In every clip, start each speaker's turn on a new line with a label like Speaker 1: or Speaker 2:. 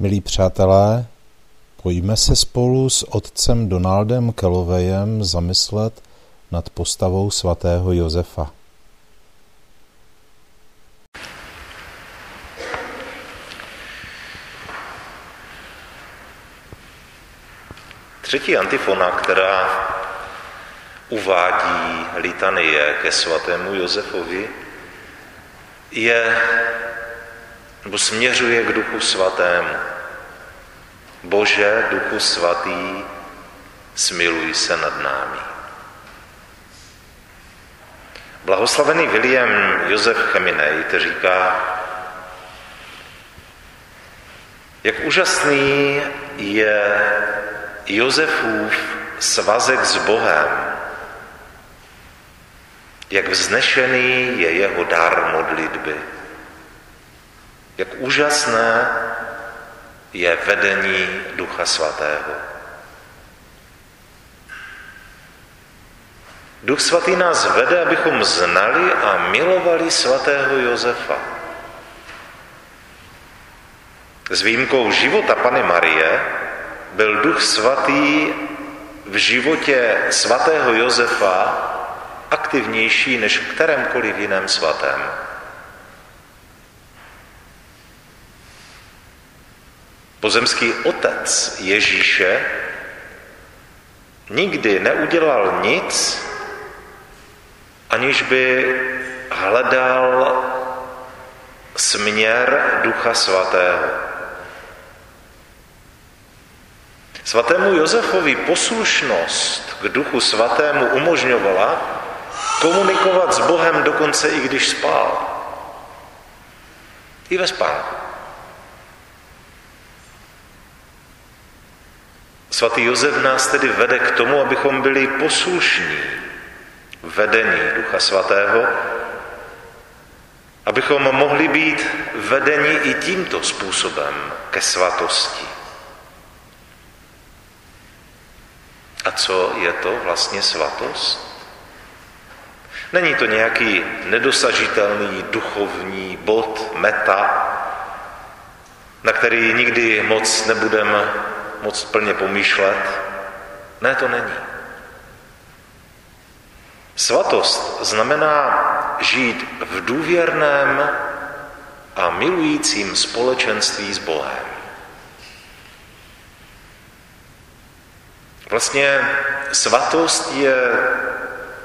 Speaker 1: Milí přátelé, pojďme se spolu s otcem Donaldem Kelovejem zamyslet nad postavou svatého Josefa.
Speaker 2: Třetí antifona, která uvádí litanie ke svatému Josefovi, je nebo směřuje k Duchu Svatému. Bože, Duchu Svatý, smiluj se nad námi. Blahoslavený William Josef Cheminejt říká, jak úžasný je Josefův svazek s Bohem, jak vznešený je jeho dar modlitby. Jak úžasné je vedení Ducha Svatého. Duch Svatý nás vede, abychom znali a milovali svatého Josefa. S výjimkou života Pany Marie byl Duch Svatý v životě svatého Josefa aktivnější než v kterémkoliv jiném svatém. Pozemský otec Ježíše nikdy neudělal nic, aniž by hledal směr Ducha Svatého. Svatému Josefovi poslušnost k Duchu Svatému umožňovala komunikovat s Bohem dokonce i když spál. I ve spánku. Svatý Josef nás tedy vede k tomu, abychom byli poslušní vedení Ducha Svatého, abychom mohli být vedeni i tímto způsobem ke svatosti. A co je to vlastně svatost? Není to nějaký nedosažitelný duchovní bod, meta, na který nikdy moc nebudeme moc plně pomýšlet. Ne, to není. Svatost znamená žít v důvěrném a milujícím společenství s Bohem. Vlastně svatost je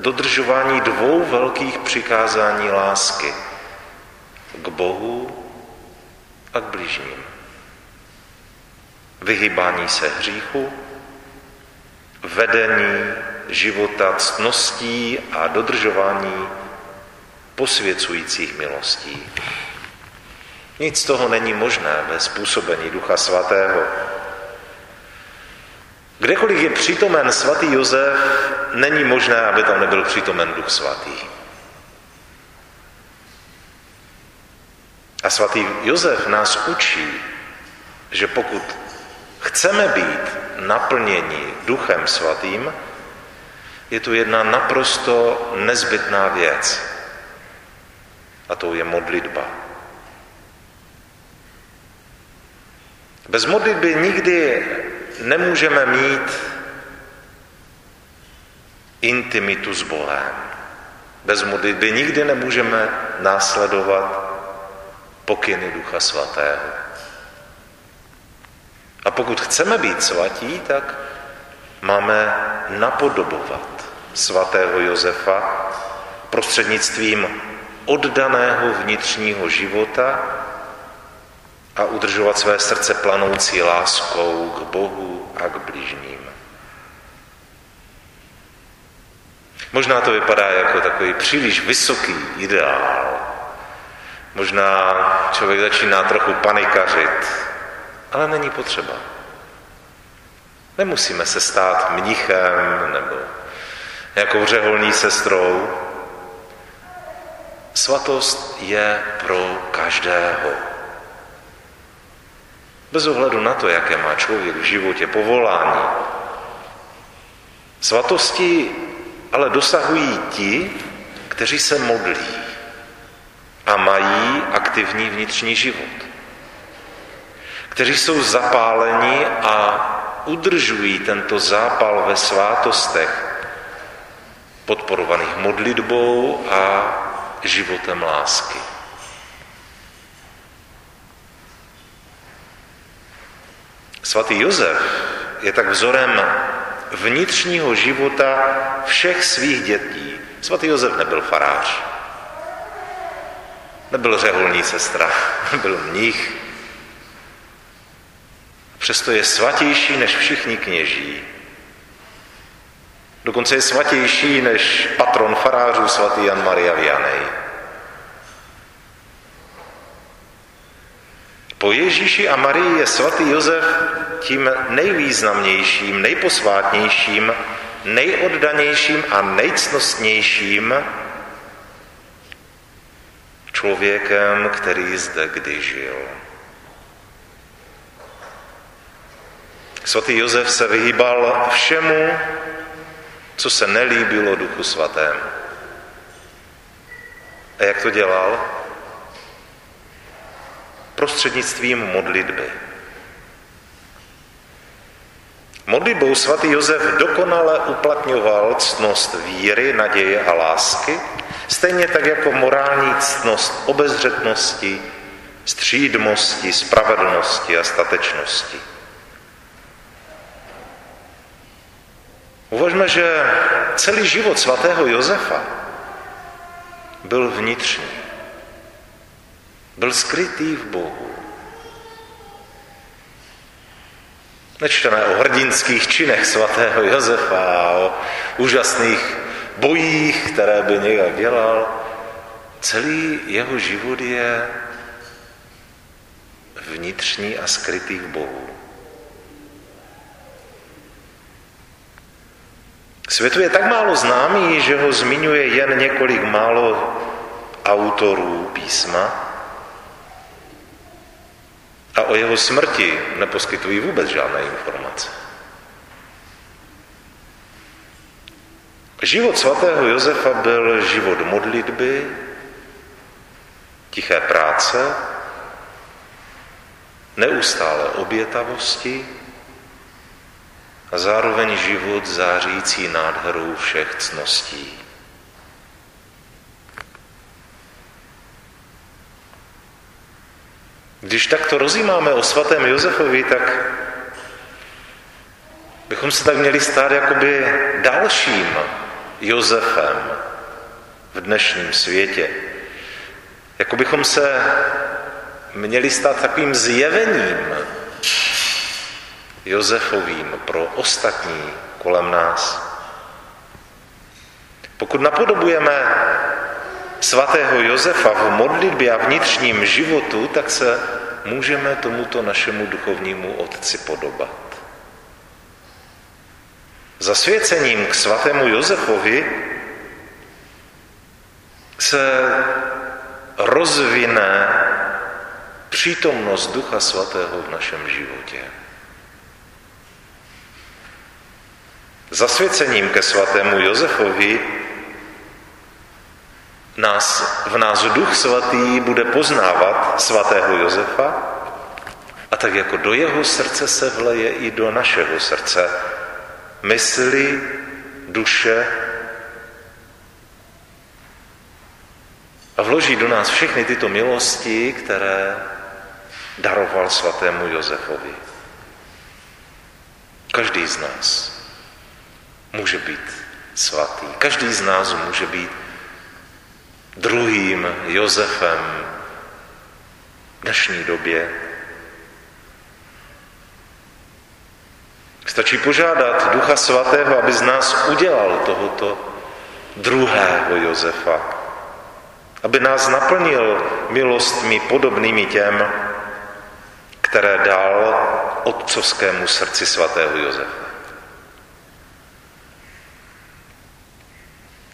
Speaker 2: dodržování dvou velkých přikázání lásky k Bohu a k bližním. Vyhybání se hříchu, vedení života ctností a dodržování posvěcujících milostí. Nic z toho není možné bez působení Ducha Svatého. Kdekoliv je přítomen svatý Josef, není možné, aby tam nebyl přítomen Duch Svatý. A svatý Josef nás učí, že pokud chceme být naplněni Duchem Svatým, je tu jedna naprosto nezbytná věc. A to je modlitba. Bez modlitby nikdy nemůžeme mít intimitu s Bohem. Bez modlitby nikdy nemůžeme následovat pokyny Ducha Svatého. A pokud chceme být svatí, tak máme napodobovat svatého Josefa prostřednictvím oddaného vnitřního života a udržovat své srdce planoucí láskou k Bohu a k blížním. Možná to vypadá jako takový příliš vysoký ideál. Možná člověk začíná trochu panikařit, ale není potřeba. Nemusíme se stát mnichem nebo nějakou řeholní sestrou. Svatost je pro každého. Bez ohledu na to, jaké má člověk v životě povolání. Svatosti ale dosahují ti, kteří se modlí a mají aktivní vnitřní život. Kteří jsou zapáleni a udržují tento zápal ve svátostech, podporovaných modlitbou a životem lásky. Svatý Josef je tak vzorem vnitřního života všech svých dětí. Svatý Josef nebyl farář, nebyl řeholní sestra, byl mních. Přesto je svatější než všichni kněží. Dokonce je svatější než patron farářů svatý Jan Maria Vianney. Po Ježíši a Marii je svatý Josef tím nejvýznamnějším, nejposvátnějším, nejoddanějším a nejcnostnějším člověkem, který zde kdy žil. Svatý Josef se vyhýbal všemu, co se nelíbilo Duchu Svatému. A jak to dělal? Prostřednictvím modlitby. Modlitbou svatý Josef dokonale uplatňoval ctnost víry, naděje a lásky, stejně tak jako morální ctnost obezřetnosti, střídmosti, spravedlnosti a statečnosti. Uvažme, že celý život svatého Josefa byl vnitřní. Byl skrytý v Bohu. Nečteme o hrdinských činech svatého Josefa, o úžasných bojích, které by nějak dělal. Celý jeho život je vnitřní a skrytý v Bohu. Světu je tak málo známý, že ho zmiňuje jen několik málo autorů písma a o jeho smrti neposkytují vůbec žádné informace. Život svatého Josefa byl život modlitby, tiché práce, neustále obětavosti, a zároveň život zářící nádherou všech cností. Když takto rozjímáme o svatém Josefovi, tak bychom se tak měli stát jakoby dalším Josefem v dnešním světě. Jako bychom se měli stát takovým zjevením Josefovým pro ostatní kolem nás. Pokud napodobujeme svatého Josefa v modlitbě a vnitřním životu, tak se můžeme tomuto našemu duchovnímu otci podobat. Zasvěcením k svatému Josefovi se rozvine přítomnost Ducha Svatého v našem životě. Zasvěcením ke svatému Josefovi nás, v nás Duch Svatý bude poznávat svatého Josefa. A tak jako do jeho srdce se vleje i do našeho srdce mysli, duše. A vloží do nás všechny tyto milosti, které daroval svatému Josefovi. Každý z nás může být svatý. Každý z nás může být druhým Josefem v dnešní době. Stačí požádat Ducha Svatého, aby z nás udělal tohoto druhého Josefa, aby nás naplnil milostmi podobnými těm, které dal otcovskému srdci svatého Josefa.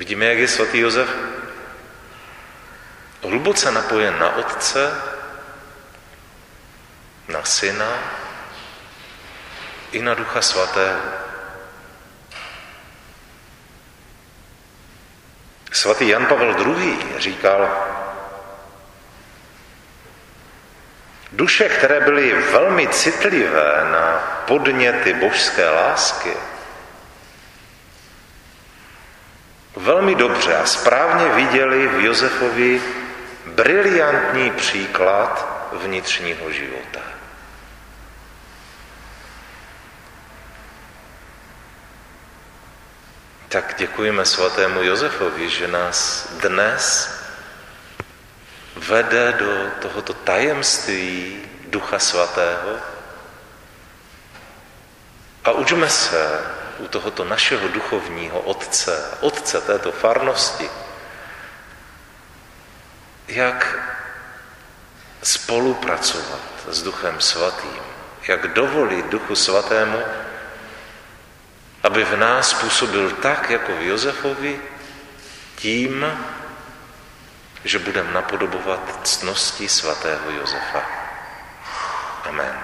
Speaker 2: Vidíme, jak je svatý Josef hluboce napojen na otce, na syna i na ducha svatého. Svatý Jan Pavel II. říkal, Duše, které byly velmi citlivé na podněty božské lásky, velmi dobře a správně viděli v Josefovi briliantní příklad vnitřního života. Tak děkujeme svatému Josefovi, že nás dnes vede do tohoto tajemství Ducha Svatého a učme se u tohoto našeho duchovního otce, otce této farnosti, jak spolupracovat s Duchem Svatým, jak dovolit Duchu Svatému, aby v nás působil tak, jako v Josefovi, tím, že budeme napodobovat cnosti svatého Josefa. Amen.